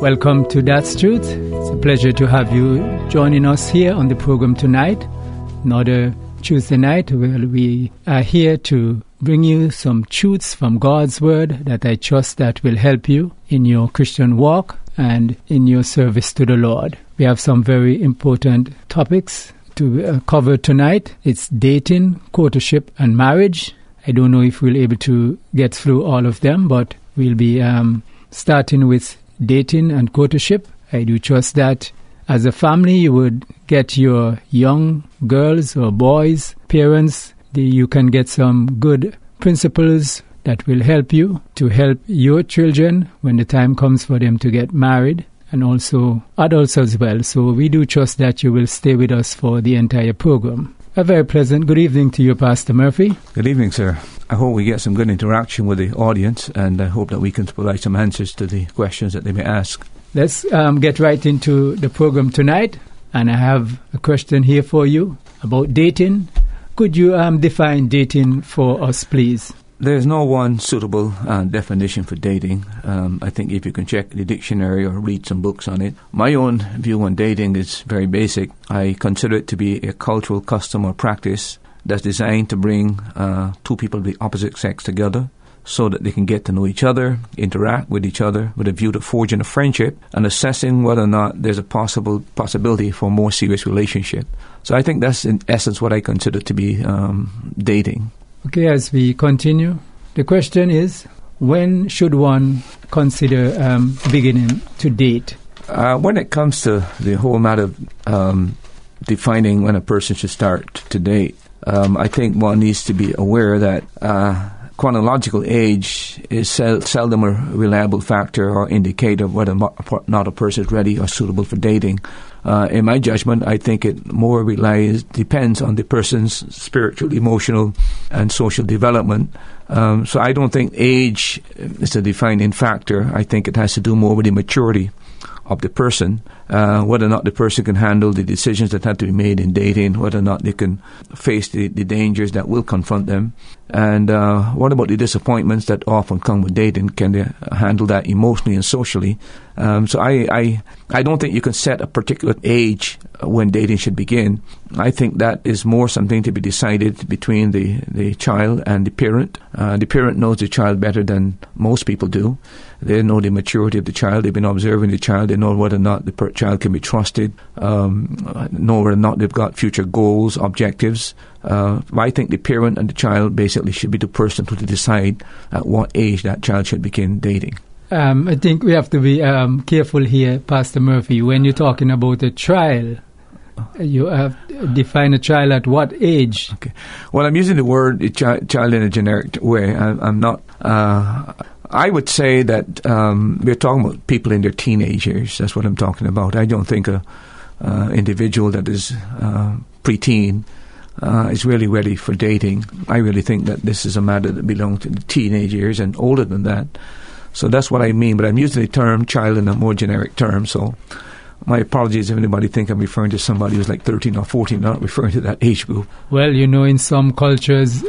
Welcome to That's Truth. It's a pleasure to have you joining us here on the program tonight. Another Tuesday night where we are here to bring you some truths from God's Word that I trust that will help you in your Christian walk and in your service to the Lord. We have some very important topics to uh, cover tonight. It's dating, courtship, and marriage. I don't know if we'll be able to get through all of them, but we'll be um, starting with dating and courtship. I do trust that as a family you would get your young girls or boys, parents, the, you can get some good principles that will help you to help your children when the time comes for them to get married and also adults as well. So we do trust that you will stay with us for the entire program. A very pleasant good evening to you, Pastor Murphy. Good evening, sir. I hope we get some good interaction with the audience, and I hope that we can provide some answers to the questions that they may ask. Let's um, get right into the program tonight, and I have a question here for you about dating. Could you um, define dating for us, please? There's no one suitable uh, definition for dating. Um, I think if you can check the dictionary or read some books on it. My own view on dating is very basic. I consider it to be a cultural custom or practice that's designed to bring uh, two people of the opposite sex together so that they can get to know each other, interact with each other with a view to forging a friendship and assessing whether or not there's a possible possibility for a more serious relationship. So I think that's in essence what I consider to be um, dating. Okay, as we continue, the question is when should one consider um, beginning to date? Uh, when it comes to the whole matter of um, defining when a person should start to date, um, I think one needs to be aware that uh, chronological age is sel- seldom a reliable factor or indicator of whether or not a person is ready or suitable for dating. Uh, in my judgment, I think it more relies depends on the person's spiritual, emotional, and social development. Um, so I don't think age is a defining factor. I think it has to do more with the maturity of the person, uh, whether or not the person can handle the decisions that have to be made in dating, whether or not they can face the, the dangers that will confront them, and uh, what about the disappointments that often come with dating? Can they handle that emotionally and socially? Um, so I, I, I don't think you can set a particular age when dating should begin. I think that is more something to be decided between the, the child and the parent. Uh, the parent knows the child better than most people do. They know the maturity of the child. They've been observing the child. They know whether or not the per- child can be trusted. Um, know whether or not they've got future goals, objectives. Uh, I think the parent and the child basically should be the person to decide at what age that child should begin dating. Um, I think we have to be um, careful here, Pastor Murphy, when you're talking about a trial. You have to define a child at what age? Okay. Well, I'm using the word child, child in a generic way. I, I'm not. Uh, I would say that um, we're talking about people in their teenage years. That's what I'm talking about. I don't think a uh, individual that is uh, preteen uh, is really ready for dating. I really think that this is a matter that belongs to the teenage years and older than that. So that's what I mean. But I'm using the term child in a more generic term. So my apologies if anybody think I'm referring to somebody who's like 13 or 14, not referring to that age group. Well, you know, in some cultures,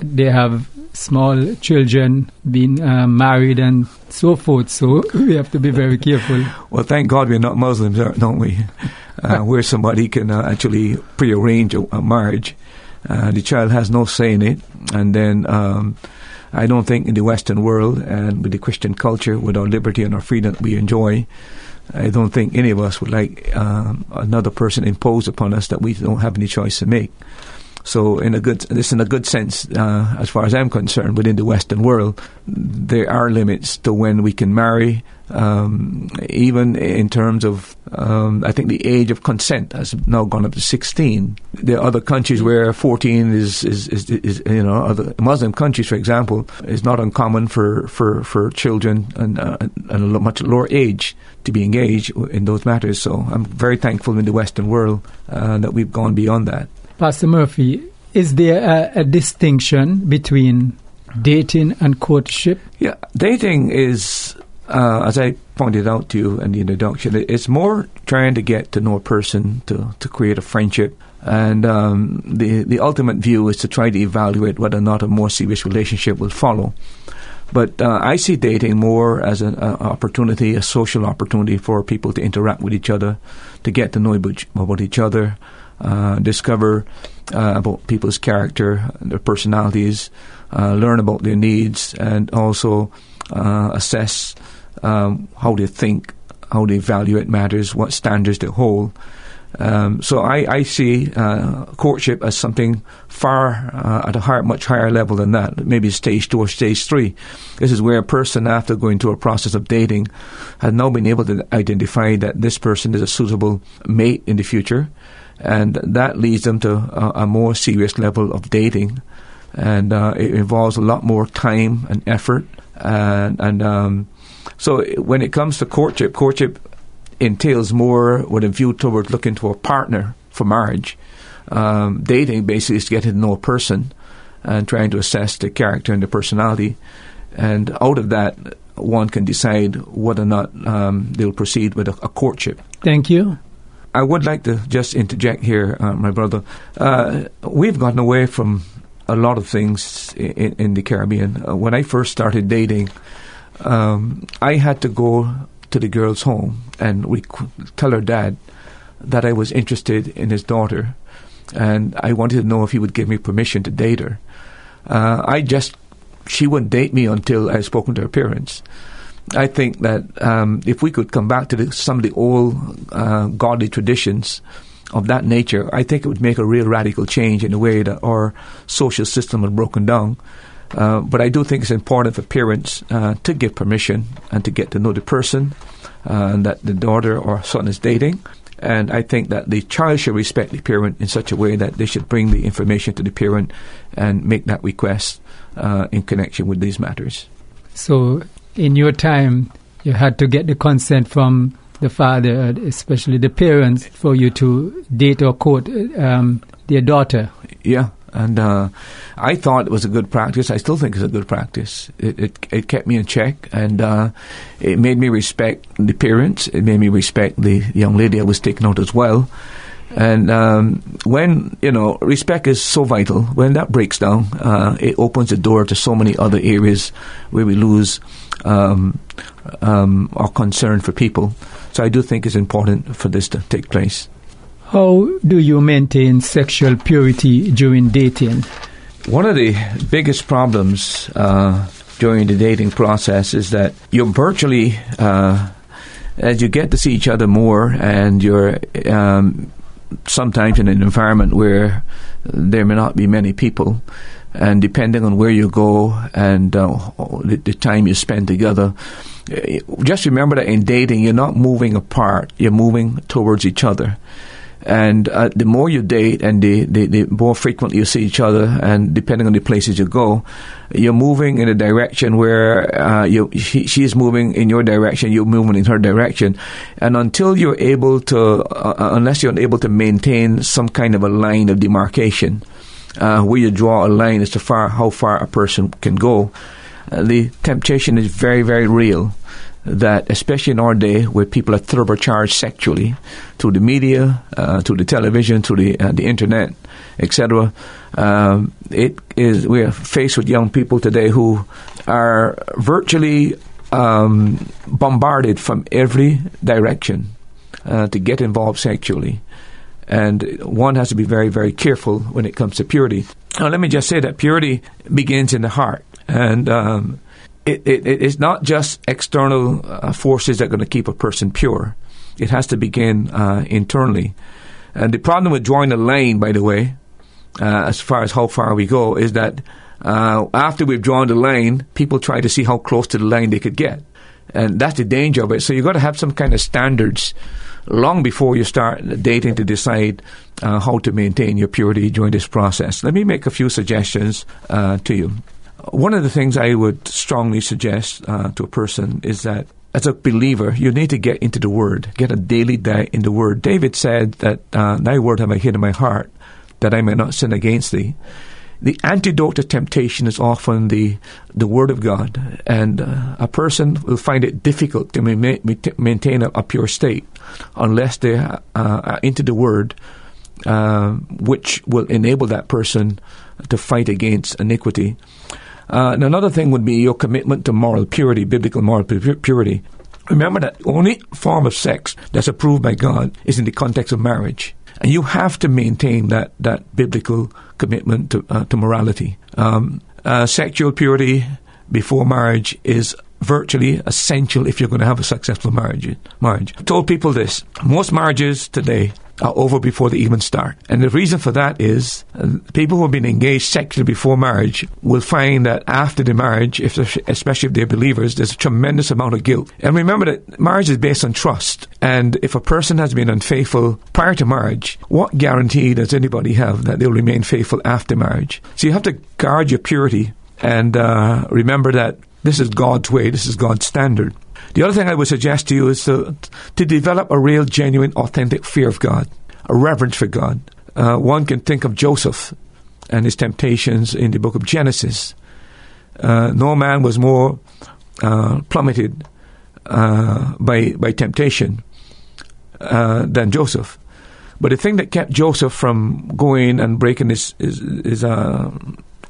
they have small children being uh, married and so forth. So we have to be very careful. well, thank God we're not Muslims, don't we? Uh, where somebody can uh, actually prearrange a, a marriage. Uh, the child has no say in it, and then. Um, I don't think in the Western world and with the Christian culture, with our liberty and our freedom that we enjoy, I don't think any of us would like um, another person imposed upon us that we don't have any choice to make. So, in a good, this in a good sense, uh, as far as I'm concerned, within the Western world, there are limits to when we can marry. Um, even in terms of, um, I think the age of consent has now gone up to 16. There are other countries where 14 is, is, is, is you know, other Muslim countries, for example, is not uncommon for, for, for children and, uh, a much lower age to be engaged in those matters. So I'm very thankful in the Western world uh, that we've gone beyond that. Pastor Murphy, is there a, a distinction between dating and courtship? Yeah, dating is, uh, as I pointed out to you in the introduction, it's more trying to get to know a person, to, to create a friendship. And um, the, the ultimate view is to try to evaluate whether or not a more serious relationship will follow. But uh, I see dating more as an opportunity, a social opportunity for people to interact with each other, to get to know about each other, uh, discover uh, about people's character, their personalities, uh, learn about their needs, and also uh, assess um, how they think, how they evaluate matters, what standards they hold. Um, so I, I see uh, courtship as something far uh, at a higher, much higher level than that, maybe stage two or stage three. This is where a person, after going through a process of dating, has now been able to identify that this person is a suitable mate in the future. And that leads them to a, a more serious level of dating, and uh, it involves a lot more time and effort, and, and um, so when it comes to courtship, courtship entails more with a view towards looking to a partner for marriage. Um, dating basically is getting to know a person and trying to assess the character and the personality, and out of that, one can decide whether or not um, they'll proceed with a, a courtship. Thank you. I would like to just interject here, uh, my brother. Uh, we've gotten away from a lot of things in, in the Caribbean. Uh, when I first started dating, um, I had to go to the girl's home and we tell her dad that I was interested in his daughter, and I wanted to know if he would give me permission to date her. Uh, I just she wouldn't date me until I had spoken to her parents. I think that um, if we could come back to the, some of the old uh, godly traditions of that nature, I think it would make a real radical change in the way that our social system had broken down. Uh, but I do think it's important for parents uh, to give permission and to get to know the person uh, that the daughter or son is dating. And I think that the child should respect the parent in such a way that they should bring the information to the parent and make that request uh, in connection with these matters. So in your time, you had to get the consent from the father, especially the parents, for you to date or court um, their daughter. Yeah, and uh, I thought it was a good practice. I still think it's a good practice. It it, it kept me in check, and uh, it made me respect the parents. It made me respect the young lady I was taking out as well. And um, when you know respect is so vital, when that breaks down, uh, it opens the door to so many other areas where we lose um, um, our concern for people. So I do think it's important for this to take place. How do you maintain sexual purity during dating? One of the biggest problems uh, during the dating process is that you're virtually, uh, as you get to see each other more, and you're um, sometimes in an environment where there may not be many people, and depending on where you go and uh, the, the, time you spend together, eh, just remember that in dating, you're not moving apart; you're moving towards each other. And uh, the more you date and the, the, the, more frequently you see each other, and depending on the places you go, you're moving in a direction where uh, you, she, she's moving in your direction, you're moving in her direction. And until you're able to, uh, uh unless you're able to maintain some kind of a line of demarcation, uh, where you draw a line as to far, how far a person can go, uh, the temptation is very, very real that, especially in our day, where people are turbocharged sexually through the media, uh, through the television, through the uh, the internet, etc., um, it is we are faced with young people today who are virtually um, bombarded from every direction uh, to get involved sexually. And one has to be very, very careful when it comes to purity. Now, let me just say that purity begins in the heart. And um, it, it, it's not just external uh, forces that are going to keep a person pure. It has to begin uh, internally. And the problem with drawing a line, by the way, uh, as far as how far we go, is that uh, after we've drawn the line, people try to see how close to the line they could get. And that's the danger of it. So you've got to have some kind of standards long before you start dating to decide uh, how to maintain your purity during this process. Let me make a few suggestions uh, to you. One of the things I would strongly suggest uh, to a person is that as a believer, you need to get into the Word, get a daily diet in the Word. David said that, uh, Thy Word have I hid in my heart, that I may not sin against Thee. The antidote to temptation is often the, the Word of God, and uh, a person will find it difficult to ma- maintain a, a, pure state unless they uh, are into the Word, uh, which will enable that person to fight against iniquity. Uh, and another thing would be your commitment to moral purity, biblical moral purity. Remember that only form of sex that's approved by God is in the context of marriage. And you have to maintain that, that biblical commitment to, uh, to morality. Um, uh, sexual purity before marriage is virtually essential if you're going to have a successful marriage. Marriage. I told people this: most marriages today are over before they even start. And the reason for that is uh, people who have been engaged sexually before marriage will find that after the marriage, if especially if they're believers, there's a tremendous amount of guilt. And remember that marriage is based on trust. And if a person has been unfaithful prior to marriage, what guarantee does anybody have that they'll remain faithful after marriage? So you have to guard your purity and uh, remember that this is God's way, this is God's standard. The other thing I would suggest to you is to, to develop a real, genuine, authentic fear of God, a reverence for God. Uh, one can think of Joseph and his temptations in the book of Genesis. Uh, no man was more uh, plummeted uh, by, by temptation uh, than Joseph. But the thing that kept Joseph from going and breaking his, his, his, uh,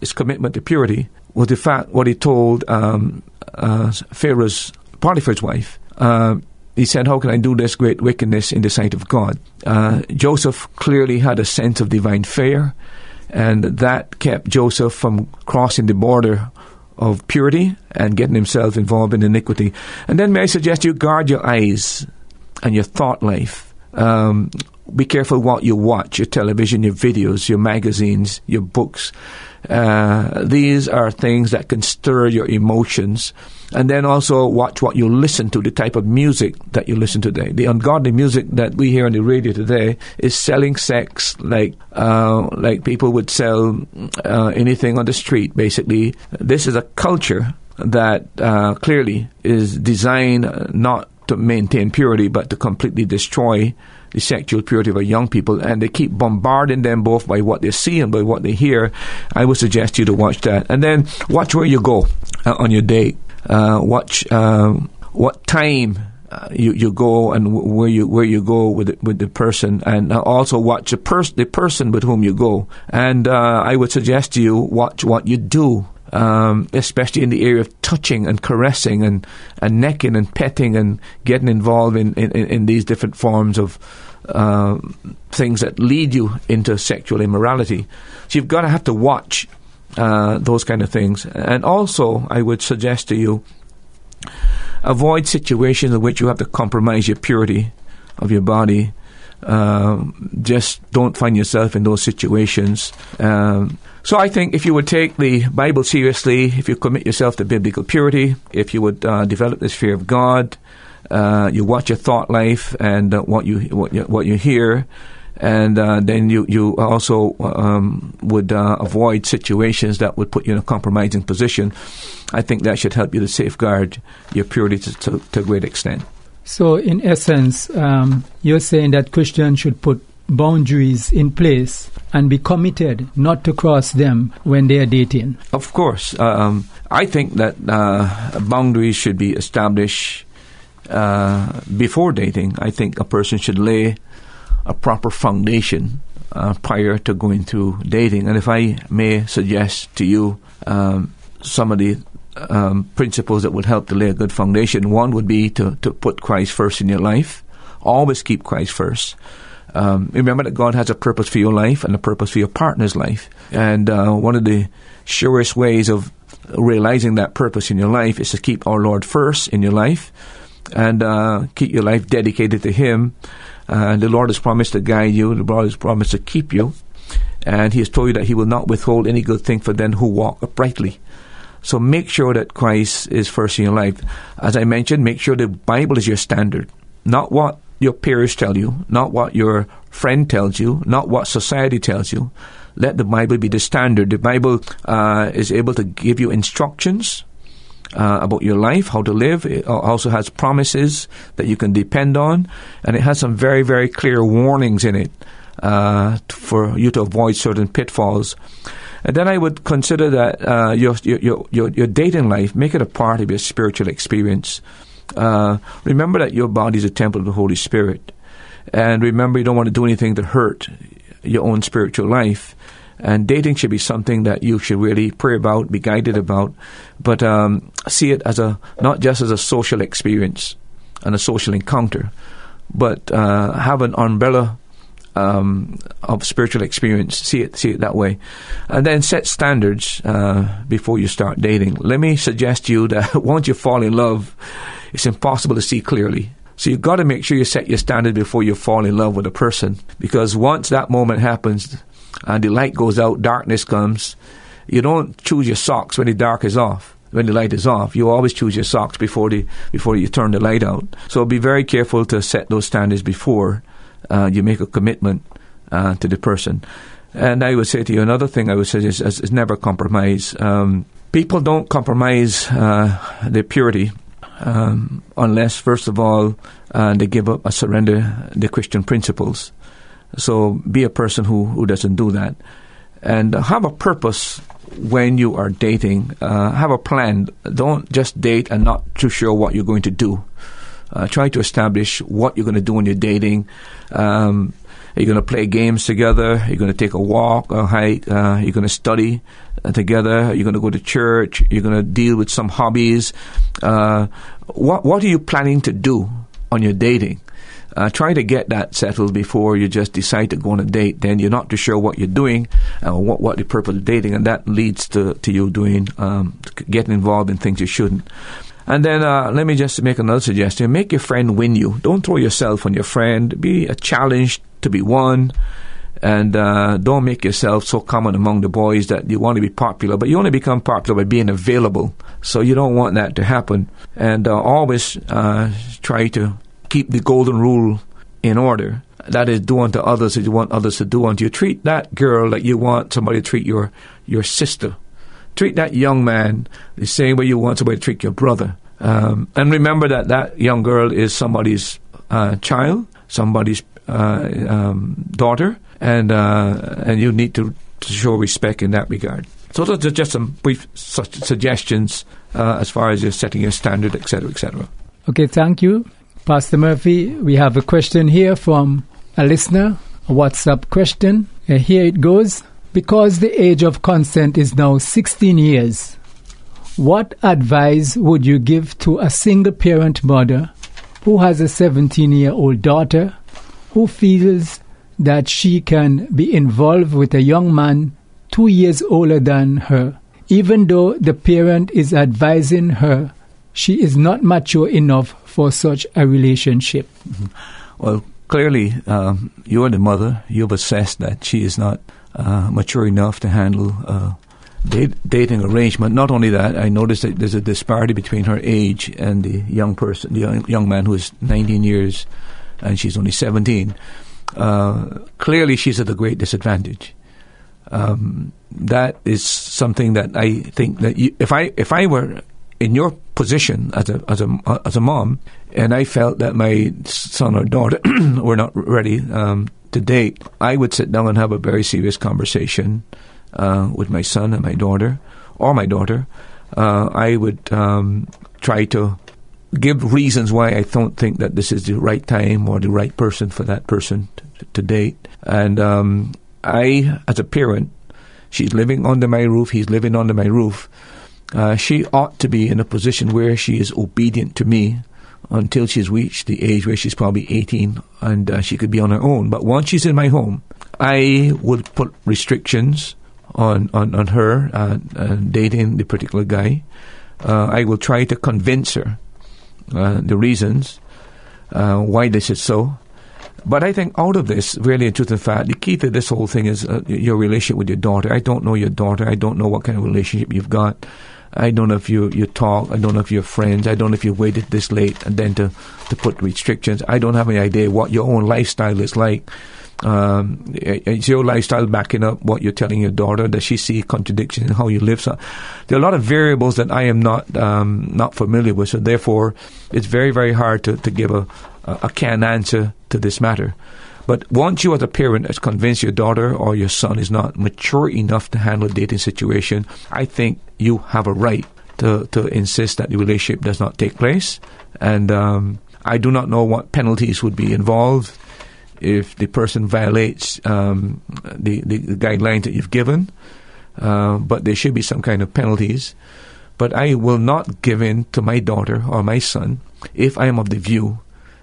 his commitment to purity was the fact what he told um, Pharaoh's Potiphar's wife. Uh, he said, How can I do this great wickedness in the sight of God? Uh, Joseph clearly had a sense of divine fear, and that kept Joseph from crossing the border of purity and getting himself involved in iniquity. And then, may I suggest you guard your eyes and your thought life. Um, be careful what you watch your television, your videos, your magazines, your books. Uh, these are things that can stir your emotions and then also watch what you listen to, the type of music that you listen to today. The ungodly music that we hear on the radio today is selling sex like uh, like people would sell uh, anything on the street. Basically, this is a culture that uh, clearly is designed not to maintain purity, but to completely destroy the sexual purity of our young people, and they keep bombarding them both by what they see and by what they hear. I would suggest you to watch that, and then watch where you go uh, on your date uh, watch um, what time uh, you you go and where you where you go with the, with the person, and also watch the person the person with whom you go. And uh, I would suggest to you watch what you do. Um, especially in the area of touching and caressing and, and necking and petting and getting involved in, in, in these different forms of uh, things that lead you into sexual immorality. So you've got to have to watch uh, those kind of things. And also, I would suggest to you avoid situations in which you have to compromise your purity of your body. Um, just don't find yourself in those situations. Um, so I think if you would take the Bible seriously, if you commit yourself to biblical purity, if you would uh, develop this fear of God, uh, you watch your thought life and uh, what you what you, what you hear, and uh, then you you also um, would uh, avoid situations that would put you in a compromising position. I think that should help you to safeguard your purity to, to, to a great extent. So, in essence, um, you're saying that Christians should put boundaries in place and be committed not to cross them when they are dating. Of course, um, I think that uh, boundaries should be established uh, before dating. I think a person should lay a proper foundation uh, prior to going through dating. And if I may suggest to you um, some of the um, principles that would help to lay a good foundation, one would be to, to put Christ first in your life. Always keep Christ first. Um, remember that God has a purpose for your life and a purpose for your partner's life. And uh, one of the surest ways of realizing that purpose in your life is to keep our Lord first in your life and uh, keep your life dedicated to Him. Uh, the Lord has promised to guide you. The Lord has promised to keep you. And He has told you that He will not withhold any good thing for them who walk uprightly. So make sure that Christ is first in your life. As I mentioned, make sure the Bible is your standard, not what your peers tell you, not what your friend tells you, not what society tells you. Let the Bible be the standard. The Bible uh, is able to give you instructions uh, about your life, how to live. It also has promises that you can depend on, and it has some very, very clear warnings in it uh, for you to avoid certain pitfalls. And then I would consider that uh, your, your, your, your dating life, make it a part of your spiritual experience. Uh, remember that your body is a temple of the Holy Spirit. And remember, you don't want to do anything to hurt your own spiritual life. And dating should be something that you should really pray about, be guided about, but um, see it as a not just as a social experience and a social encounter, but uh, have an umbrella um, of spiritual experience. See it, see it that way, and then set standards uh, before you start dating. Let me suggest to you that once you fall in love, it's impossible to see clearly. So you've got to make sure you set your standard before you fall in love with a person, because once that moment happens, and the light goes out, darkness comes. You don't choose your socks when the dark is off when the light is off. You always choose your socks before the before you turn the light out. So be very careful to set those standards before uh, you make a commitment uh, to the person. And I would say to you another thing I would say is, is, is never compromise. Um, people don't compromise uh, their purity um, unless, first of all, uh, they give up or surrender the Christian principles. So be a person who, who doesn't do that. And have a purpose when you are dating. Uh, have a plan. Don't just date and not too sure what you're going to do. Uh, try to establish what you're going to do when you're dating. Um, are you going to play games together? Are you going to take a walk, a hike? Uh, are you going to study uh, together? Are you going to go to church? You're going to deal with some hobbies. Uh, what What are you planning to do on your dating? Uh, try to get that settled before you just decide to go on a date. Then you're not too sure what you're doing, uh, what what the purpose of dating, and that leads to to you doing um, getting involved in things you shouldn't. And then uh, let me just make another suggestion: make your friend win you. Don't throw yourself on your friend. Be a challenge to be won. And uh, don't make yourself so common among the boys that you want to be popular, but you only become popular by being available. So you don't want that to happen. And uh, always uh, try to keep the golden rule in order. That is, do unto others as you want others to do unto you. Treat that girl like you want somebody to treat your, your sister. Treat that young man the same way you want somebody to treat your brother. Um, and remember that that young girl is somebody's uh, child, somebody's uh, um, daughter, and uh, and you need to, to, show respect in that regard. So those are just some brief su- suggestions uh, as far as you're setting your standard, etc., etc. Okay, thank you. Pastor Murphy, we have a question here from a listener, a WhatsApp question. Uh, here it goes. Because the age of consent is now 16 years, what advice would you give to a single parent mother who has a 17 year old daughter who feels that she can be involved with a young man two years older than her, even though the parent is advising her she is not mature enough for such a relationship. Mm-hmm. Well, clearly, um, you're the mother. You've assessed that she is not uh, mature enough to handle uh, date, dating arrangement. Not only that, I noticed that there's a disparity between her age and the young person, the young, young man who is 19 years, and she's only 17. Uh, clearly, she's at a great disadvantage. Um, that is something that I think that you, if I if I were in your position as a as a as a mom, and I felt that my son or daughter were not ready um, to date, I would sit down and have a very serious conversation uh, with my son and my daughter, or my daughter. Uh, I would um, try to give reasons why I don't think that this is the right time or the right person for that person to, to date. And um, I, as a parent, she's living under my roof, he's living under my roof. Uh, she ought to be in a position where she is obedient to me until she's reached the age where she's probably 18 and uh, she could be on her own. But once she's in my home, I would put restrictions on, on, on her uh, uh dating the particular guy. Uh, I will try to convince her uh, the reasons uh, why this is so. But I think out of this, really, in truth and fact, the key to this whole thing is your relationship with your daughter. I don't know your daughter. I don't know what kind of relationship you've got. I don't know if you, you talk. I don't know if you're friends. I don't know if you waited this late and then to, to put restrictions. I don't have any idea what your own lifestyle is like. Um, is your lifestyle backing up what you're telling your daughter? Does she see contradictions in how you live? So there are a lot of variables that I am not um, not familiar with. So therefore, it's very very hard to, to give a, a canned answer to this matter. But once you as a parent is convinced your daughter or your son is not mature enough to handle a dating situation, I think you have a right to, to insist that the relationship does not take place. And um, I do not know what penalties would be involved if the person violates um, the, the, the, guidelines that you've given. Uh, but there should be some kind of penalties. But I will not give in to my daughter or my son if I am of the view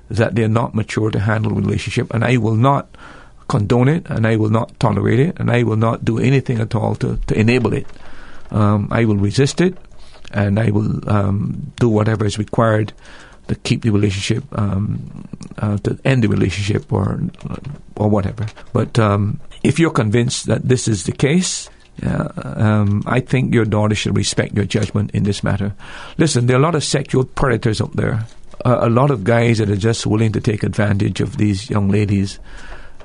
that they're not mature to handle relationship, and I will not condone it, and I will not tolerate it, and I will not do anything at all to, to enable it. Um, I will resist it, and I will um, do whatever is required to keep the relationship, um, uh, to end the relationship, or or whatever. But um, if you're convinced that this is the case, uh, um, I think your daughter should respect your judgment in this matter. Listen, there are a lot of sexual predators out there a lot of guys that are just willing to take advantage of these young ladies.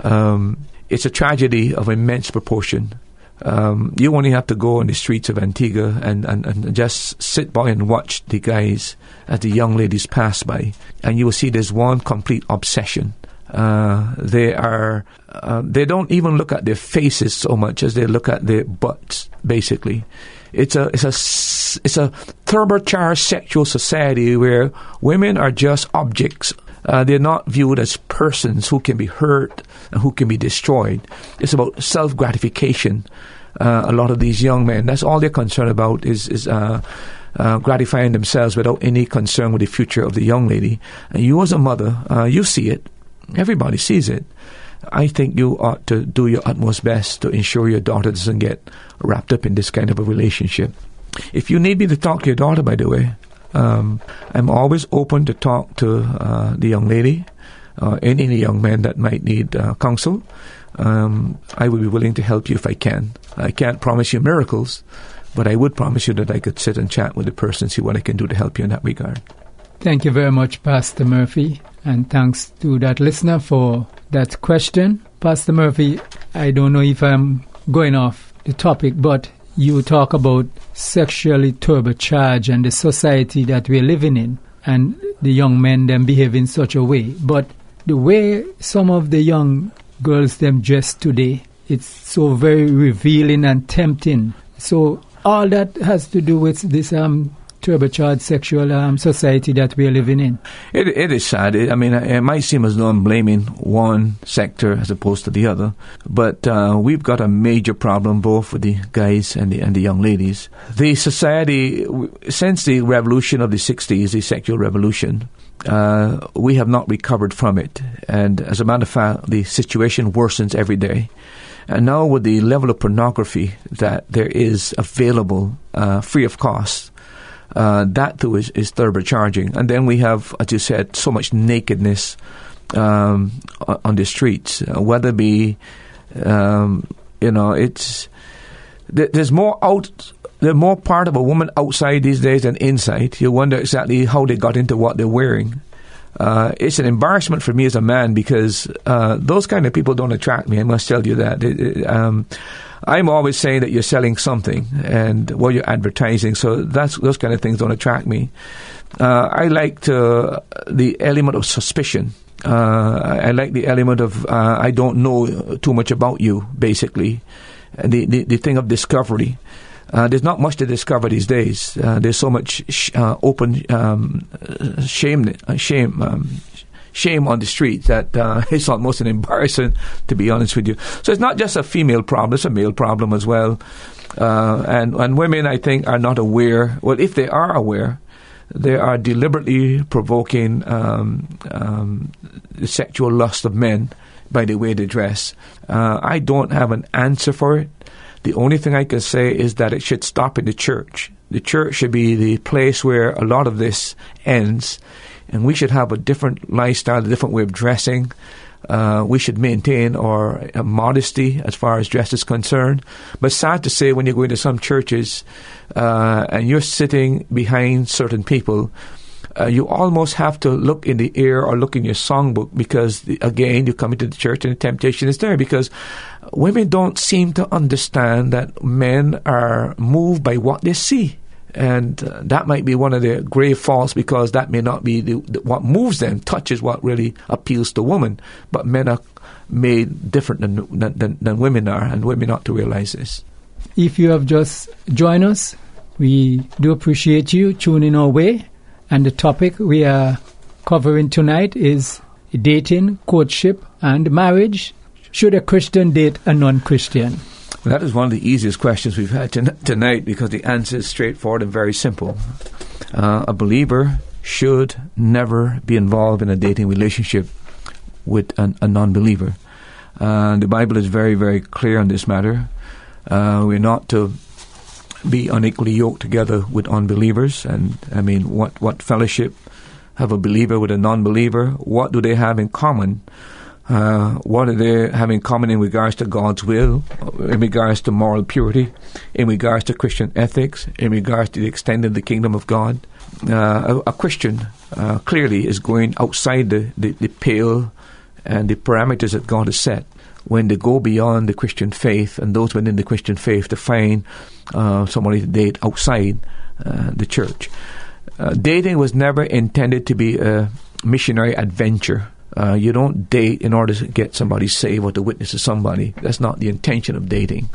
Um, it's a tragedy of immense proportion. Um, you only have to go on the streets of Antigua and, and, and just sit by and watch the guys as the young ladies pass by, and you will see there's one complete obsession. Uh, they are uh, they don't even look at their faces so much as they look at their butts, basically. It's a it's a it's a turbocharged sexual society where women are just objects. Uh, they're not viewed as persons who can be hurt and who can be destroyed. It's about self gratification. Uh, a lot of these young men, that's all they're concerned about is is uh, uh, gratifying themselves without any concern with the future of the young lady. And you, as a mother, uh, you see it. Everybody sees it. I think you ought to do your utmost best to ensure your daughter doesn't get wrapped up in this kind of a relationship. If you need me to talk to your daughter, by the way, um, I'm always open to talk to uh, the young lady uh, any young man that might need uh, counsel. Um, I would be willing to help you if I can. I can't promise you miracles, but I would promise you that I could sit and chat with the person, see what I can do to help you in that regard. Thank you very much, Pastor Murphy, and thanks to that listener for that question. Pastor Murphy, I don't know if I'm going off the topic, but you talk about sexually turbocharged and the society that we're living in and the young men them behave in such a way. But the way some of the young girls them dress today, it's so very revealing and tempting. So all that has to do with this um, turbocharged sexual um, society that we are living in. It, it is sad. It, I mean, it might seem as though I'm blaming one sector as opposed to the other, but uh, we've got a major problem both with the guys and the and the young ladies. The society, since the revolution of the '60s, the sexual revolution, uh, we have not recovered from it, and as a matter of fact, the situation worsens every day. And now, with the level of pornography that there is available uh, free of cost, uh, that too is, is turbocharging. And then we have, as you said, so much nakedness um, on the streets, uh, whether it be, um, you know, it's there's more out. There's more part of a woman outside these days than inside. You wonder exactly how they got into what they're wearing. Uh, it's an embarrassment for me as a man because uh, those kind of people don't attract me. I must tell you that. It, it, um, I'm always saying that you're selling something and well, you're advertising. So that's those kind of things don't attract me. Uh, I like to, the element of suspicion. Uh, I like the element of uh, I don't know too much about you, basically. The, the, the thing of discovery. Uh, there's not much to discover these days. Uh, there's so much sh- uh, open um, shame, shame, um, shame on the street that uh, it's almost an embarrassment, to be honest with you. So it's not just a female problem; it's a male problem as well. Uh, and and women, I think, are not aware. Well, if they are aware, they are deliberately provoking um, um, the sexual lust of men by the way they dress. Uh, I don't have an answer for it. The only thing I can say is that it should stop in the church. The church should be the place where a lot of this ends and we should have a different lifestyle, a different way of dressing. Uh, we should maintain our uh, modesty as far as dress is concerned. But sad to say, when you go into some churches uh, and you're sitting behind certain people, uh, you almost have to look in the ear or look in your songbook because, the, again, you come into the church and the temptation is there because women don't seem to understand that men are moved by what they see. And uh, that might be one of their grave faults because that may not be the, the, what moves them, touches what really appeals to women. But men are made different than, than, than women are, and women ought to realize this. If you have just joined us, we do appreciate you tuning our way. And the topic we are covering tonight is dating, courtship, and marriage. Should a Christian date a non Christian? That is one of the easiest questions we've had tonight because the answer is straightforward and very simple. Uh, a believer should never be involved in a dating relationship with an, a non believer. Uh, the Bible is very, very clear on this matter. Uh, we're not to be unequally yoked together with unbelievers. And I mean, what, what fellowship have a believer with a non believer? What do they have in common? Uh, what are they having in common in regards to God's will, in regards to moral purity, in regards to Christian ethics, in regards to the extent of the kingdom of God? Uh, a, a, Christian uh, clearly is going outside the, the, the pale and the parameters that God has set when they go beyond the Christian faith and those within the Christian faith to find uh, somebody to date outside uh, the church. Dating was never intended to be a missionary adventure. Uh, you don't date in order to get somebody saved or to witness to somebody. That's not the intention of dating.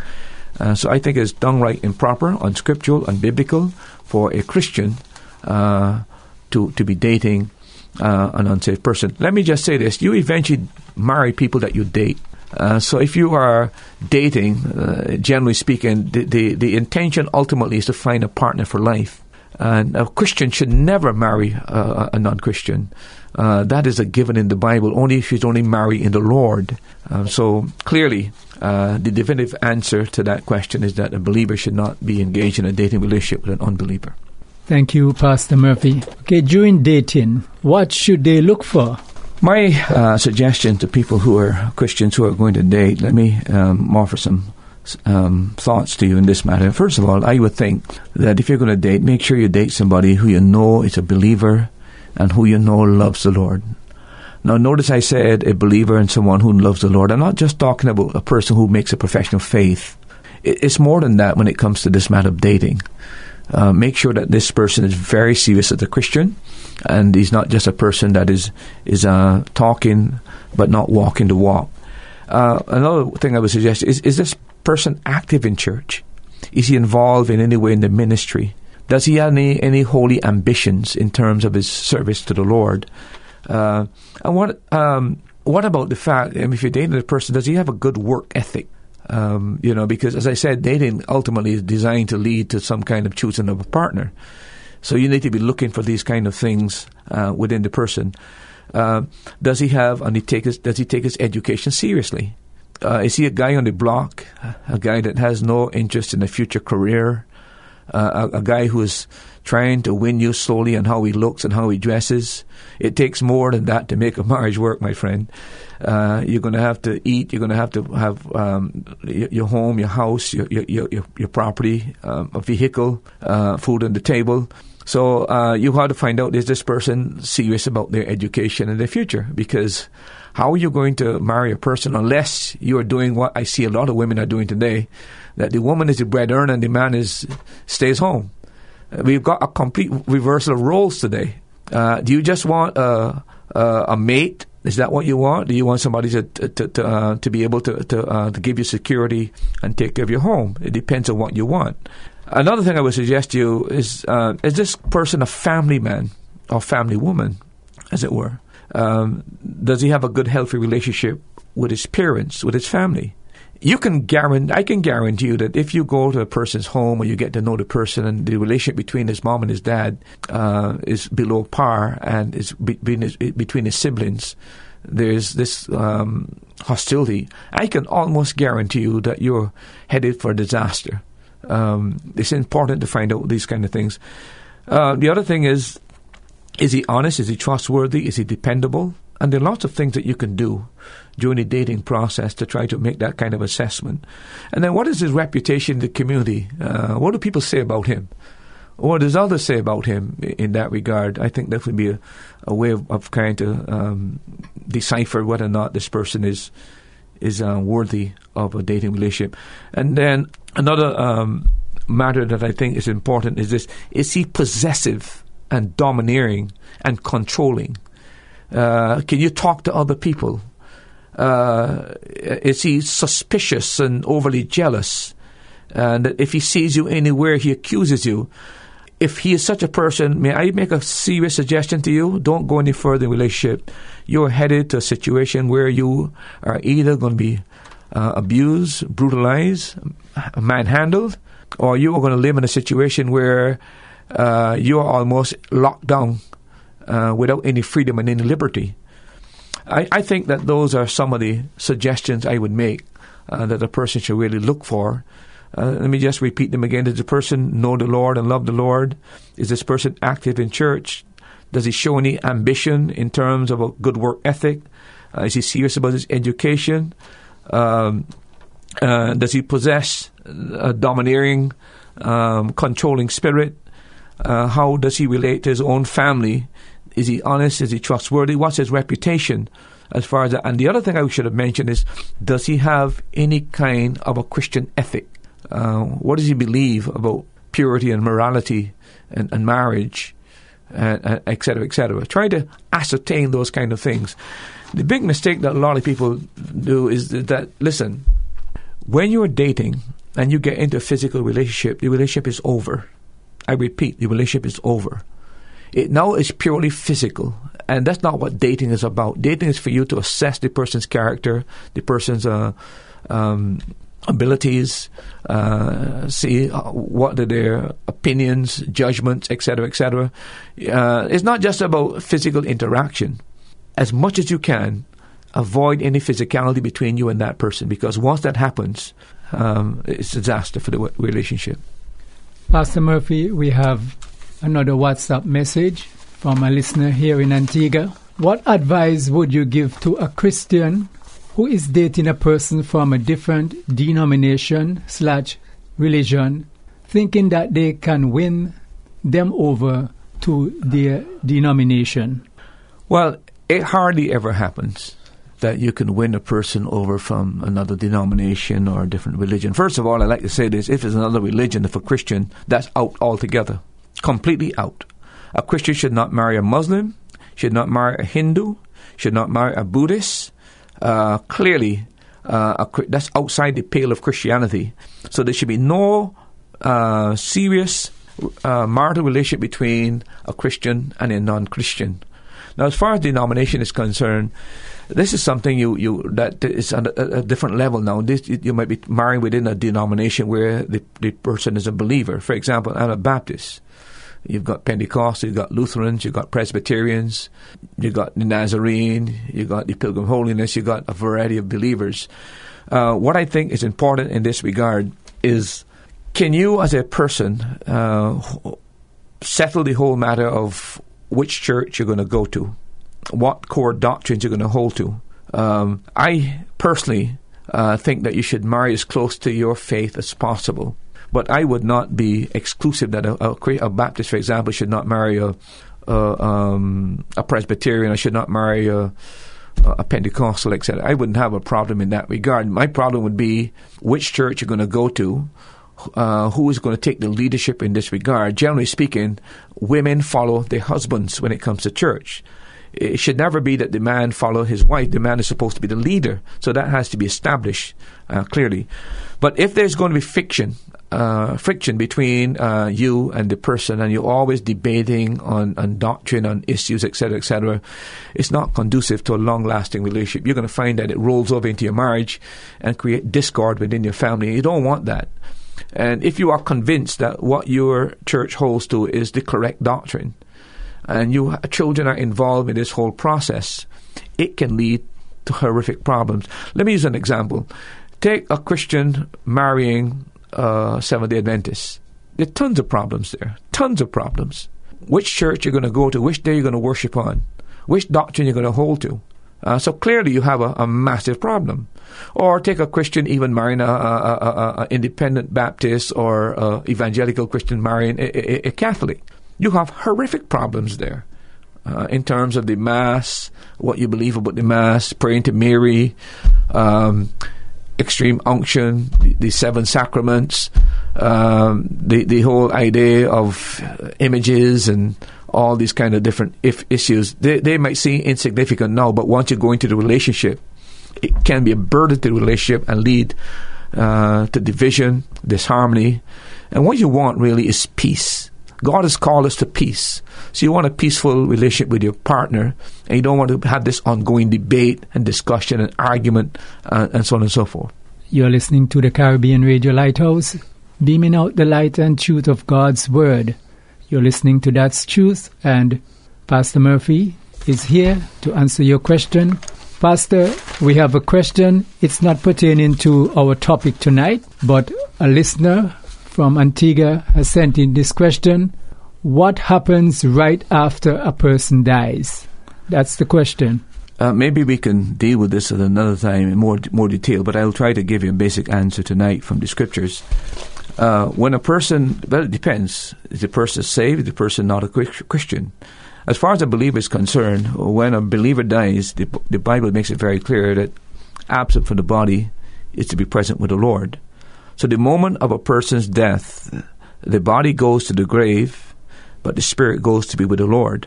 Uh, so I think it's downright improper, unscriptural, unbiblical for a Christian uh, to to be dating an unsafe person. Let me just say this: you eventually marry people that you date. Uh, so if you are dating, uh, generally speaking, the, the, the, intention ultimately is to find a partner for life. And a Christian should never marry a non-Christian. Uh, that is a given in the Bible. Only if you only marry in the Lord. Um, so clearly, uh, the definitive answer to that question is that a believer should not be engaged in a dating relationship with an unbeliever. Thank you, Pastor Murphy. Okay, during dating, what should they look for? My uh, suggestion to people who are Christians who are going to date, let me um, offer some um, thoughts to you in this matter. First of all, I would think that if you're going to date, make sure you date somebody who you know is a believer and who you know loves the Lord. Now, notice I said a believer and someone who loves the Lord. I'm not just talking about a person who makes a profession of faith. It's more than that when it comes to this matter of dating. Uh, make sure that this person is very serious as a Christian and he's not just a person that is is uh, talking but not walking the walk. Uh, another thing I would suggest is is this person active in church? Is he involved in any way in the ministry? Does he have any any holy ambitions in terms of his service to the Lord? Uh, and what um, what about the fact? I mean, if you're dating a person, does he have a good work ethic? Um, you know, because as I said, dating ultimately is designed to lead to some kind of choosing of a partner. So you need to be looking for these kind of things uh, within the person. Uh, does he have and he take his, does he take his education seriously? Uh, is he a guy on the block, a guy that has no interest in a future career, a, a, guy who is trying to win you slowly on how he looks and how he dresses? It takes more than that to make a marriage work, my friend. Uh, you're going to have to eat. You're going to have to have um, your, your, home, your house, your your your, your property, um, a vehicle, uh, food on the table. So uh, you have to find out is this person serious about their education and their future? Because how are you going to marry a person unless you are doing what I see a lot of women are doing today, that the woman is the bread earner and the man is stays home. We've got a complete reversal of roles today. Uh, do you just want a, a, a, mate? Is that what you want? Do you want somebody to to to, uh, to be able to to, uh, to give you security and take care of your home? It depends on what you want. Another thing I would suggest to you is uh, is this person a family man or family woman, as it were? Um, does he have a good, healthy relationship with his parents, with his family? You can guarantee, I can guarantee you that if you go to a person's home or you get to know the person and the relationship between his mom and his dad uh, is below par and is between his, between his siblings, there's this um, hostility. I can almost guarantee you that you're headed for disaster. Um, it's important to find out these kind of things. Uh, the other thing is, Is he honest? Is he trustworthy? Is he dependable? And there are lots of things that you can do during the dating process to try to make that kind of assessment. And then what is his reputation in the community? Uh, what do people say about him? What does others say about him in that regard? I think that would be a, a way of, of trying to um, decipher whether or not this person is is uh, worthy of a dating relationship. And then another um, matter that I think is important is this: is he possessive and domineering and controlling? Uh, can you talk to other people? Uh, is he suspicious and overly jealous? And if he sees you anywhere, he accuses you. If he is such a person, may I make a serious suggestion to you? Don't go any further in relationship. You're headed to a situation where you are either going to be uh, abused, brutalized, manhandled, or you are going to live in a situation where uh, you are almost locked down uh, without any freedom and any liberty. I, I, think that those are some of the suggestions I would make uh, that a person should really look for. Uh, let me just repeat them again. Does the person know the Lord and love the Lord? Is this person active in church? Does he show any ambition in terms of a good work ethic? Uh, is he serious about his education? Um, uh, does he possess a domineering, um, controlling spirit? Uh, how does he relate to his own family? Is he honest? Is he trustworthy? What's his reputation as far as that? And the other thing I should have mentioned is does he have any kind of a Christian ethic? Uh, what does he believe about purity and morality and, and marriage, and, et cetera, et? Try to ascertain those kind of things. The big mistake that a lot of people do is that, listen, when you're dating and you get into a physical relationship, the relationship is over. I repeat, the relationship is over. It now is purely physical, and that's not what dating is about. Dating is for you to assess the person's character, the person's uh, um, abilities, uh, see uh, what are their opinions, judgments, etc., etc. Uh, it's not just about physical interaction. As much as you can, avoid any physicality between you and that person, because once that happens, um, it's a disaster for the relationship. Pastor Murphy, we have another WhatsApp message from a listener here in Antigua. What advice would you give to a Christian who is dating a person from a different denomination slash religion, thinking that they can win them over to their denomination? Well, it hardly ever happens that you can win a person over from another denomination or a different religion. First of all, I like to say this if it's another religion, if a Christian, that's out altogether completely out. A Christian should not marry a Muslim, should not marry a Hindu, should not marry a Buddhist. Uh, clearly, uh, a, that's outside the pale of Christianity. So there should be no uh, serious uh, marital relationship between a Christian and a non-Christian. Now, as far as denomination is concerned, this is something you, you that is on a, a different level now. This you might be married within a denomination where the, the person is a believer. For example, I'm a Baptist. You've got Pentecostals, you've got Lutherans, you've got Presbyterians, you've got the Nazarene, you've got the Pilgrim Holiness, you've got a variety of believers. Uh, what I think is important in this regard is can you, as a person, uh, settle the whole matter of which church you're going to go to, what core doctrines you're going to hold to? Um, I personally uh, think that you should marry as close to your faith as possible. But I would not be exclusive that a, a, a Baptist, for example, should not marry a a, um, a Presbyterian. I should not marry a, a Pentecostal, etc. I wouldn't have a problem in that regard. My problem would be which church you're going to go to. Uh, who is going to take the leadership in this regard? Generally speaking, women follow their husbands when it comes to church it should never be that the man follow his wife. The man is supposed to be the leader, so that has to be established uh, clearly. But if there's going to be fiction uh, friction between uh, you and the person, and you're always debating on, on doctrine, on issues, etc., etc., it's not conducive to a long-lasting relationship. You're going to find that it rolls over into your marriage and create discord within your family. You don't want that. And if you are convinced that what your church holds to is the correct doctrine, and your children are involved in this whole process, it can lead to horrific problems. Let me use an example. Take a Christian marrying uh, Seventh day Adventists. There are tons of problems there, tons of problems. which church you're going to go to, which day you're going to worship on, which doctrine you're going to hold to. Uh, so clearly, you have a, a, massive problem. Or take a Christian even marrying a, a, a independent Baptist or evangelical Christian marrying a, Catholic. You have horrific problems there. Uh, in terms of the Mass, what you believe about the Mass, praying to Mary, um, extreme unction, the, the seven sacraments, um, the the whole idea of images and all these kind of different if issues. They they might seem insignificant now, but once you go into the relationship, it can be a burden to the relationship and lead uh, to division, disharmony. And what you want really is peace. God has called us to peace. So you want a peaceful relationship with your partner, and you don't want to have this ongoing debate and discussion and argument uh, and so on and so forth. You're listening to the Caribbean Radio Lighthouse, beaming out the light and truth of God's Word. You're listening to That's Truth, and Pastor Murphy is here to answer your question. Pastor, we have a question. It's not pertaining to our topic tonight, but a listener from Antigua has sent in this question What happens right after a person dies? That's the question. Uh, maybe we can deal with this at another time in more more detail, but I'll try to give you a basic answer tonight from the scriptures. Uh, when a person, well, it depends. Is the person saved? Is the person not a Christian? As far as a believer is concerned, when a believer dies, the, the Bible makes it very clear that absent from the body is to be present with the Lord. So the moment of a person's death, the body goes to the grave, but the spirit goes to be with the Lord.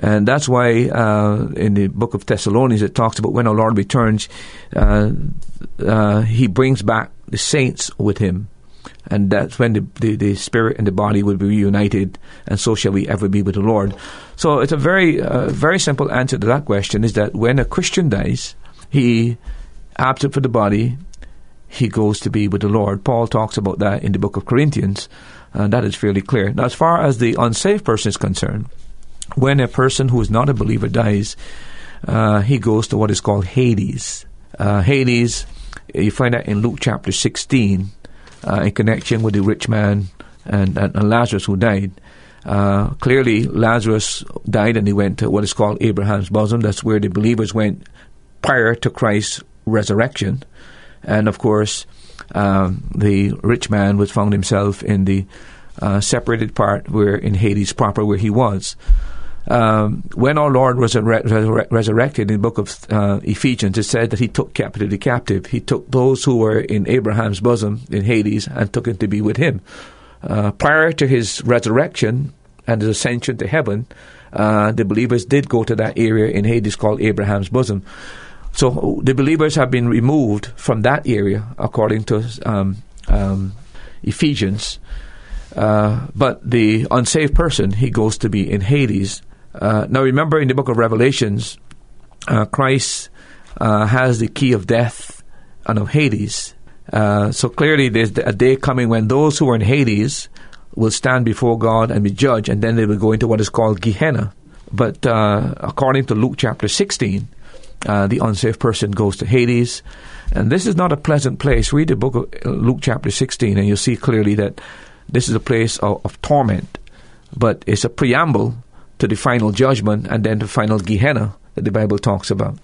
And that's why uh, in the book of Thessalonians it talks about when our Lord returns, uh, uh, he brings back the saints with him and that's when the, the, the, spirit and the body will be reunited, and so shall we ever be with the Lord. So it's a very uh, very simple answer to that question: is that when a Christian dies, he absent for the body, he goes to be with the Lord. Paul talks about that in the book of Corinthians, and that is fairly clear. Now, as far as the unsaved person is concerned, when a person who is not a believer dies, uh, he goes to what is called Hades. Uh, Hades, you find that in Luke chapter 16 uh, in connection with the rich man and, and, and Lazarus who died. Uh, clearly, Lazarus died and he went to what is called Abraham's bosom. That's where the believers went prior to Christ's resurrection. And of course, um, the rich man was found himself in the uh, separated part where in Hades proper where he was um, when our Lord was resur- resurrected in the book of uh, Ephesians, it said that he took captivity captive. He took those who were in Abraham's bosom in Hades and took them to be with him. Uh, prior to his resurrection and his ascension to heaven, uh, the believers did go to that area in Hades called Abraham's bosom. So the believers have been removed from that area, according to um, um, Ephesians. Uh, but the unsaved person, he goes to be in Hades. Uh, now, remember in the book of Revelations, uh, Christ uh, has the key of death and of Hades. Uh, so clearly, there's a day coming when those who are in Hades will stand before God and be judged, and then they will go into what is called Gehenna. But uh, according to Luke chapter 16, uh, the unsafe person goes to Hades. And this is not a pleasant place. Read the book of Luke chapter 16, and you'll see clearly that this is a place of, of torment. But it's a preamble to the final judgment and then the final Gehenna that the Bible talks about.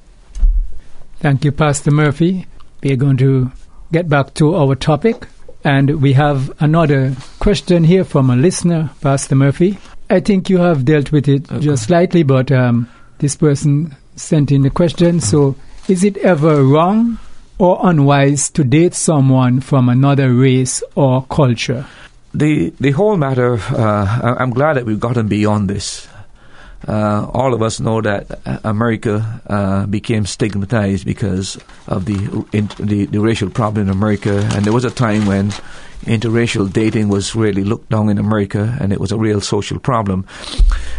Thank you, Pastor Murphy. We are going to get back to our topic, and we have another question here from a listener, Pastor Murphy. I think you have dealt with it okay. just slightly, but um, this person sent in the question. So, is it ever wrong or unwise to date someone from another race or culture? The the whole matter. Uh, I'm glad that we've gotten beyond this uh, all of us know that America uh, became stigmatized because of the, in, the, the racial problem in America, and there was a time when interracial dating was really looked down in America, and it was a real social problem.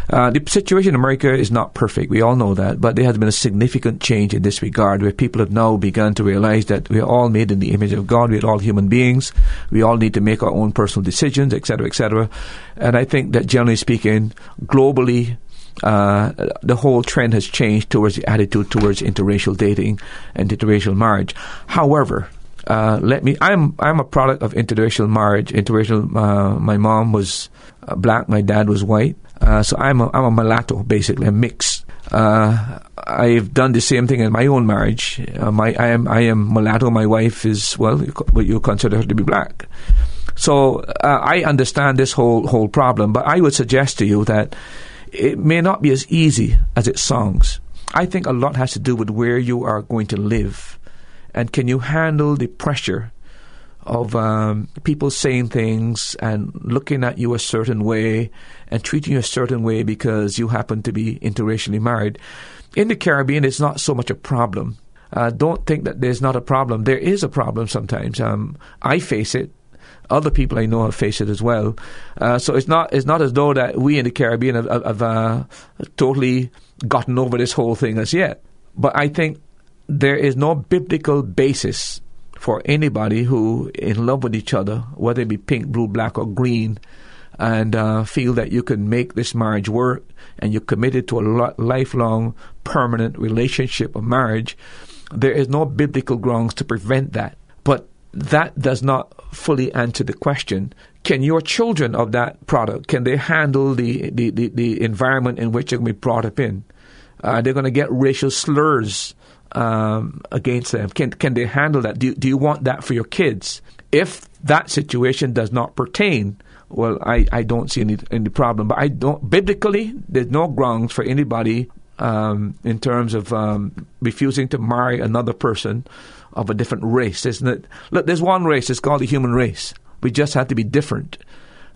Uh, the situation in America is not perfect. We all know that, but there has been a significant change in this regard, where people have now begun to realize that we are all made in the image of God. We are all human beings. We all need to make our own personal decisions, etc., etc. And I think that generally speaking, globally, uh, the whole trend has changed towards the attitude towards interracial dating and interracial marriage. However, uh, let me. I'm I'm a product of interracial marriage. Interracial. Uh, my mom was uh, black. My dad was white. Uh, so I'm a, I'm a mulatto, basically, a mix. Uh, I've done the same thing in my own marriage. My I am I am mulatto. My wife is well, what you consider her to be black. So I understand this whole whole problem, but I would suggest to you that it may not be as easy as it sounds. I think a lot has to do with where you are going to live, and can you handle the pressure of um, people saying things and looking at you a certain way and treating you a certain way because you happen to be interracially married. In the Caribbean, it's not so much a problem. Uh, don't think that there's not a problem. There is a problem sometimes. Um, I face it. Other people I know have faced it as well. Uh, so it's not it's not as though that we in the Caribbean have, have uh, totally gotten over this whole thing as yet. But I think there is no biblical basis for anybody who in love with each other, whether it be pink, blue, black, or green, and uh, feel that you can make this marriage work and you're committed to a lo- lifelong, permanent relationship of marriage, there is no biblical grounds to prevent that. But that does not fully answer the question. Can your children of that product, can they handle the, the, the, the environment in which they're going to be brought up in? Uh, they're going to get racial slurs um, against them? Can can they handle that? Do do you want that for your kids? If that situation does not pertain, well, I, I don't see any any problem. But I don't biblically. There's no grounds for anybody um, in terms of um, refusing to marry another person of a different race. Isn't it? Look, there's one race. It's called the human race. We just have to be different,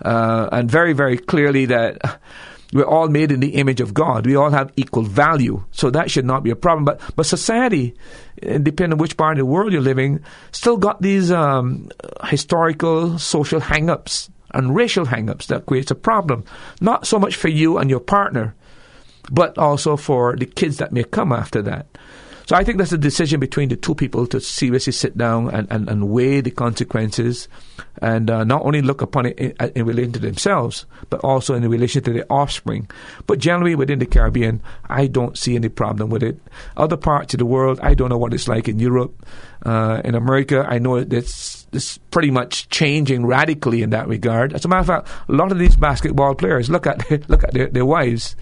uh, and very very clearly that we're all made in the image of God. We all have equal value. So that should not be a problem. But, but society, eh, depending on which part of the world you're living, still got these um, historical social hang ups and racial hang ups that creates a problem. Not so much for you and your partner, but also for the kids that may come after that. So I think that's a decision between the two people to seriously sit down and, and, and weigh the consequences and uh, not only look upon it in, in, relation to themselves, but also in relation to their offspring. But generally within the Caribbean, I don't see any problem with it. Other parts of the world, I don't know what it's like in Europe. Uh, in America, I know it's, it's pretty much changing radically in that regard. As a matter of fact, a lot of these basketball players look at look at their, their wives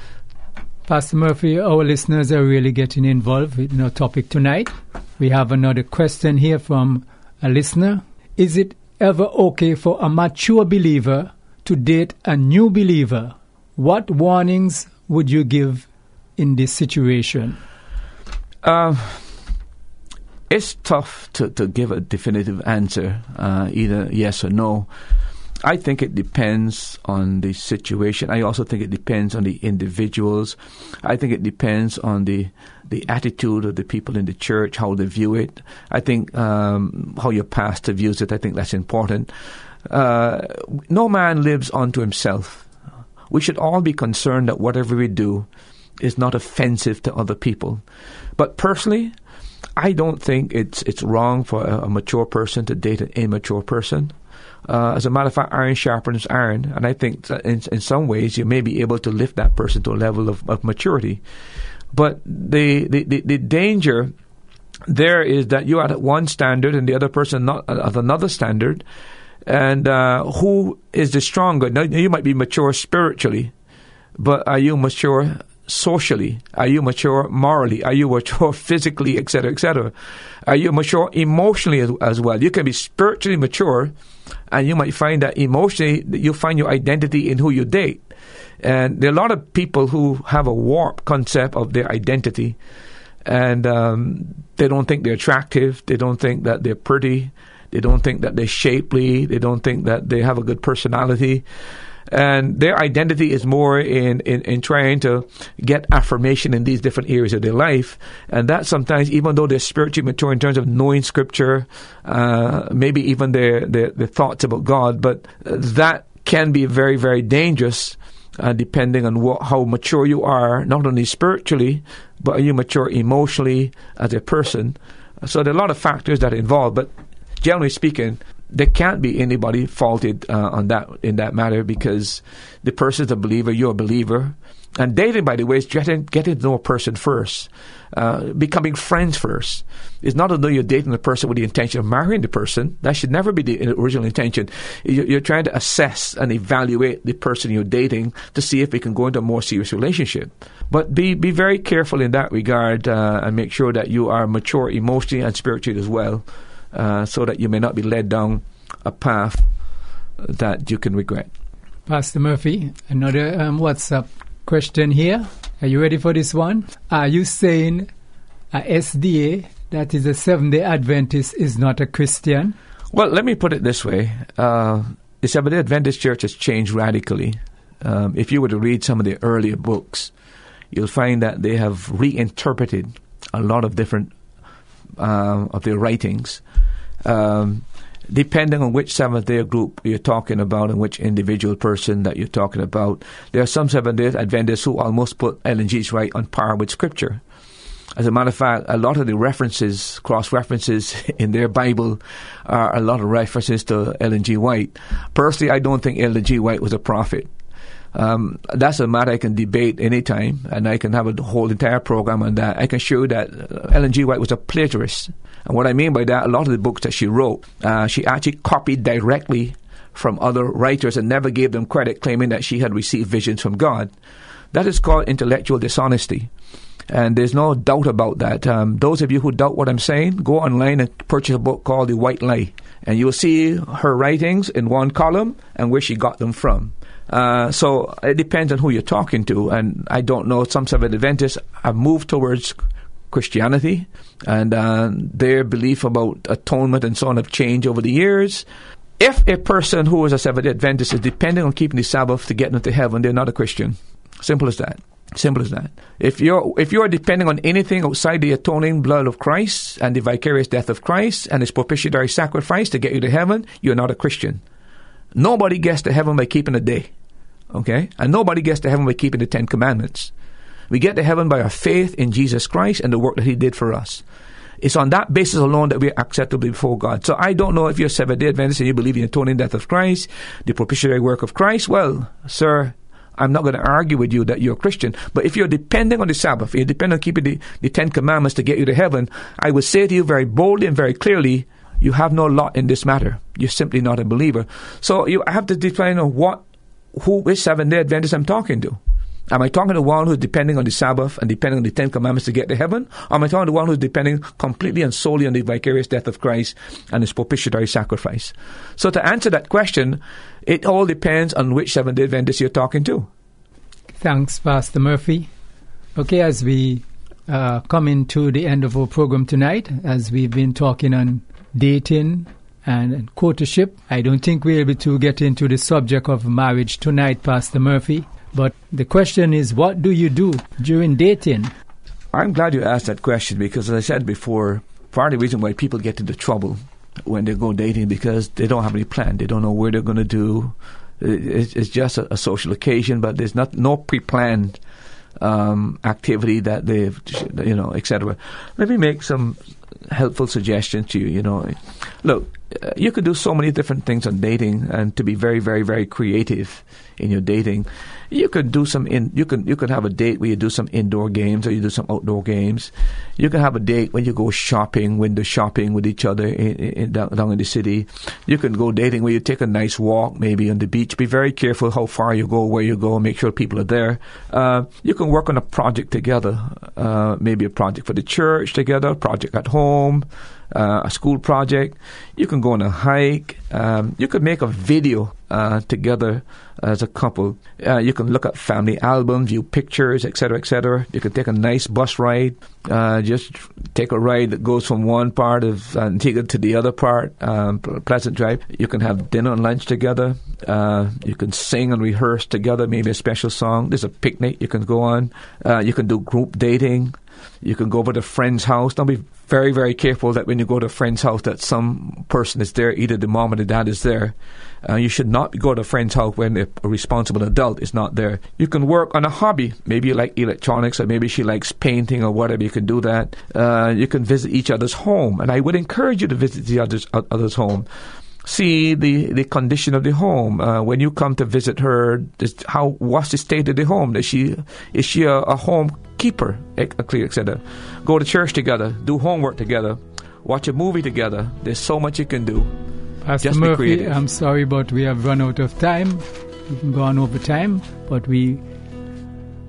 Pastor Murphy, our listeners are really getting involved in our topic tonight. We have another question here from a listener. Is it ever okay for a mature believer to date a new believer? What warnings would you give in this situation? Uh, it's tough to, to give a definitive answer, uh, either yes or no. I think it depends on the situation. I also think it depends on the individuals. I think it depends on the the attitude of the people in the church, how they view it. I think um, how your pastor views it. I think that's important. Uh, no man lives unto himself. We should all be concerned that whatever we do is not offensive to other people. But personally, I don't think it's it's wrong for a, a mature person to date an immature person. Uh, as a matter of fact, iron sharpens iron, and I think in, in some ways you may be able to lift that person to a level of, of maturity. But the, the, the, the danger there is that you're at one standard and the other person not at another standard, and uh, who is the stronger? Now, you might be mature spiritually, but are you mature socially? Are you mature morally? Are you mature physically, etc., etc.? Are you mature emotionally as, as, well? You can be spiritually mature, and you might find that emotionally you find your identity in who you date. And there are a lot of people who have a warped concept of their identity, and um, they don't think they're attractive. They don't think that they're pretty. They don't think that they're shapely. They don't think that they have a good personality and their identity is more in, in, in trying to get affirmation in these different areas of their life. And that sometimes, even though they're spiritually mature in terms of knowing Scripture, uh, maybe even their, their, their thoughts about God, but that can be very, very dangerous. Uh, depending on what, how mature you are, not only spiritually, but are you mature emotionally as a person? So there are a lot of factors that are involved, but generally speaking, there can't be anybody faulted uh, on that in that matter because the person's a believer, you're a believer. And dating, by the way, is getting, getting to know a person first, uh, becoming friends first. It's not although you're dating the person with the intention of marrying the person. That should never be the original intention. You're trying to assess and evaluate the person you're dating to see if we can go into a more serious relationship. But be, be very careful in that regard uh, and make sure that you are mature emotionally and spiritually as well, uh, so that you may not be led down a path that you can regret. Pastor Murphy, another um, WhatsApp question here. Are you ready for this one? Are you saying a SDA, that is a Seventh day Adventist, is not a Christian? Well, let me put it this way uh, the Seventh day Adventist Church has changed radically. Um, if you were to read some of the earlier books, you'll find that they have reinterpreted a lot of different uh, of their writings. Um, depending on which Seventh day group you're talking about and which individual person that you're talking about, there are some Seventh day Adventists who almost put Ellen G's right on par with Scripture. As a matter of fact, a lot of the references, cross references in their Bible, are a lot of references to Ellen G. White. Personally, I don't think Ellen G. White was a prophet. Um, that's a matter I can debate anytime, and I can have a whole entire program on that. I can show that uh, Ellen G. White was a plagiarist. And what I mean by that, a lot of the books that she wrote, uh, she actually copied directly from other writers and never gave them credit, claiming that she had received visions from God. That is called intellectual dishonesty. And there's no doubt about that. Um, those of you who doubt what I'm saying, go online and purchase a book called The White Lie. And you'll see her writings in one column and where she got them from. Uh, so it depends on who you're talking to. And I don't know, some Seventh Adventists have moved towards Christianity, and uh, their belief about atonement and so on have changed over the years. If a person who is a Seventh Adventist is depending on keeping the Sabbath to get into heaven, they're not a Christian. Simple as that. Simple as that. If you're if you're depending on anything outside the atoning blood of Christ and the vicarious death of Christ and his propitiatory sacrifice to get you to heaven, you're not a Christian. Nobody gets to heaven by keeping a day. Okay? And nobody gets to heaven by keeping the Ten Commandments. We get to heaven by our faith in Jesus Christ and the work that He did for us. It's on that basis alone that we're acceptable before God. So I don't know if you're Seventh day Adventist and you believe in the atoning death of Christ, the propitiatory work of Christ. Well, sir, I'm not going to argue with you that you're a Christian. But if you're depending on the Sabbath, you're depending on keeping the, the Ten Commandments to get you to heaven, I would say to you very boldly and very clearly, you have no lot in this matter. You're simply not a believer. So you have to define what, who, which Seventh day Adventist I'm talking to. Am I talking to one who's depending on the Sabbath and depending on the Ten Commandments to get to heaven? Or am I talking to one who's depending completely and solely on the vicarious death of Christ and his propitiatory sacrifice? So to answer that question, it all depends on which Seventh day Adventist you're talking to. Thanks, Pastor Murphy. Okay, as we uh, come into the end of our program tonight, as we've been talking on dating and courtship, I don't think we're able to get into the subject of marriage tonight, Pastor Murphy. But the question is, what do you do during dating? I'm glad you asked that question because, as I said before, part of the reason why people get into trouble when they go dating because they don't have any plan. They don't know where they're going to do. It's just a, social occasion, but there's not no pre-planned um, activity that they've, you know, etc. Let me make some helpful suggestions to you. You know, look, uh, you could do so many different things on dating, and to be very, very, very creative in your dating you could do some in you can you could have a date where you do some indoor games or you do some outdoor games. You can have a date when you go shopping, window shopping with each other in, in, down, down in the city. You can go dating where you take a nice walk, maybe on the beach. Be very careful how far you go, where you go, make sure people are there. Uh, you can work on a project together, uh, maybe a project for the church together, a project at home. Uh, a school project. You can go on a hike. Um, you could make a video uh, together as a couple. Uh, you can look at family albums, view pictures, etc., etc. You can take a nice bus ride. Uh, just take a ride that goes from one part of Antigua to the other part, um, Pleasant Drive. You can have dinner and lunch together. Uh, you can sing and rehearse together, maybe a special song. There's a picnic you can go on. Uh, you can do group dating. You can go over to a friend's house. Don't be very, very careful that when you go to a friend's house that some person is there, either the mom or the dad is there. Uh, you should not go to a friend's house when a responsible adult is not there. You can work on a hobby. Maybe you like electronics, or maybe she likes painting, or whatever. You can do that. Uh, you can visit each other's home, and I would encourage you to visit the other's other's home. see the, the condition of the home. Uh, when you come to visit her, this, how what's the state of the home? Is she is she a, a home keeper? Etc. Go to church together, do homework together, watch a movie together. There's so much you can do. Pastor Just be Murphy, creative. I'm sorry, but we have run out of time. We've gone over time, but we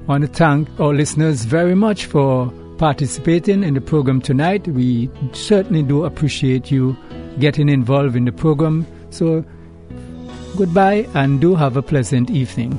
want to thank our listeners very much for participating in the program tonight. We certainly do appreciate you getting involved in the program. So, goodbye and do have a pleasant evening.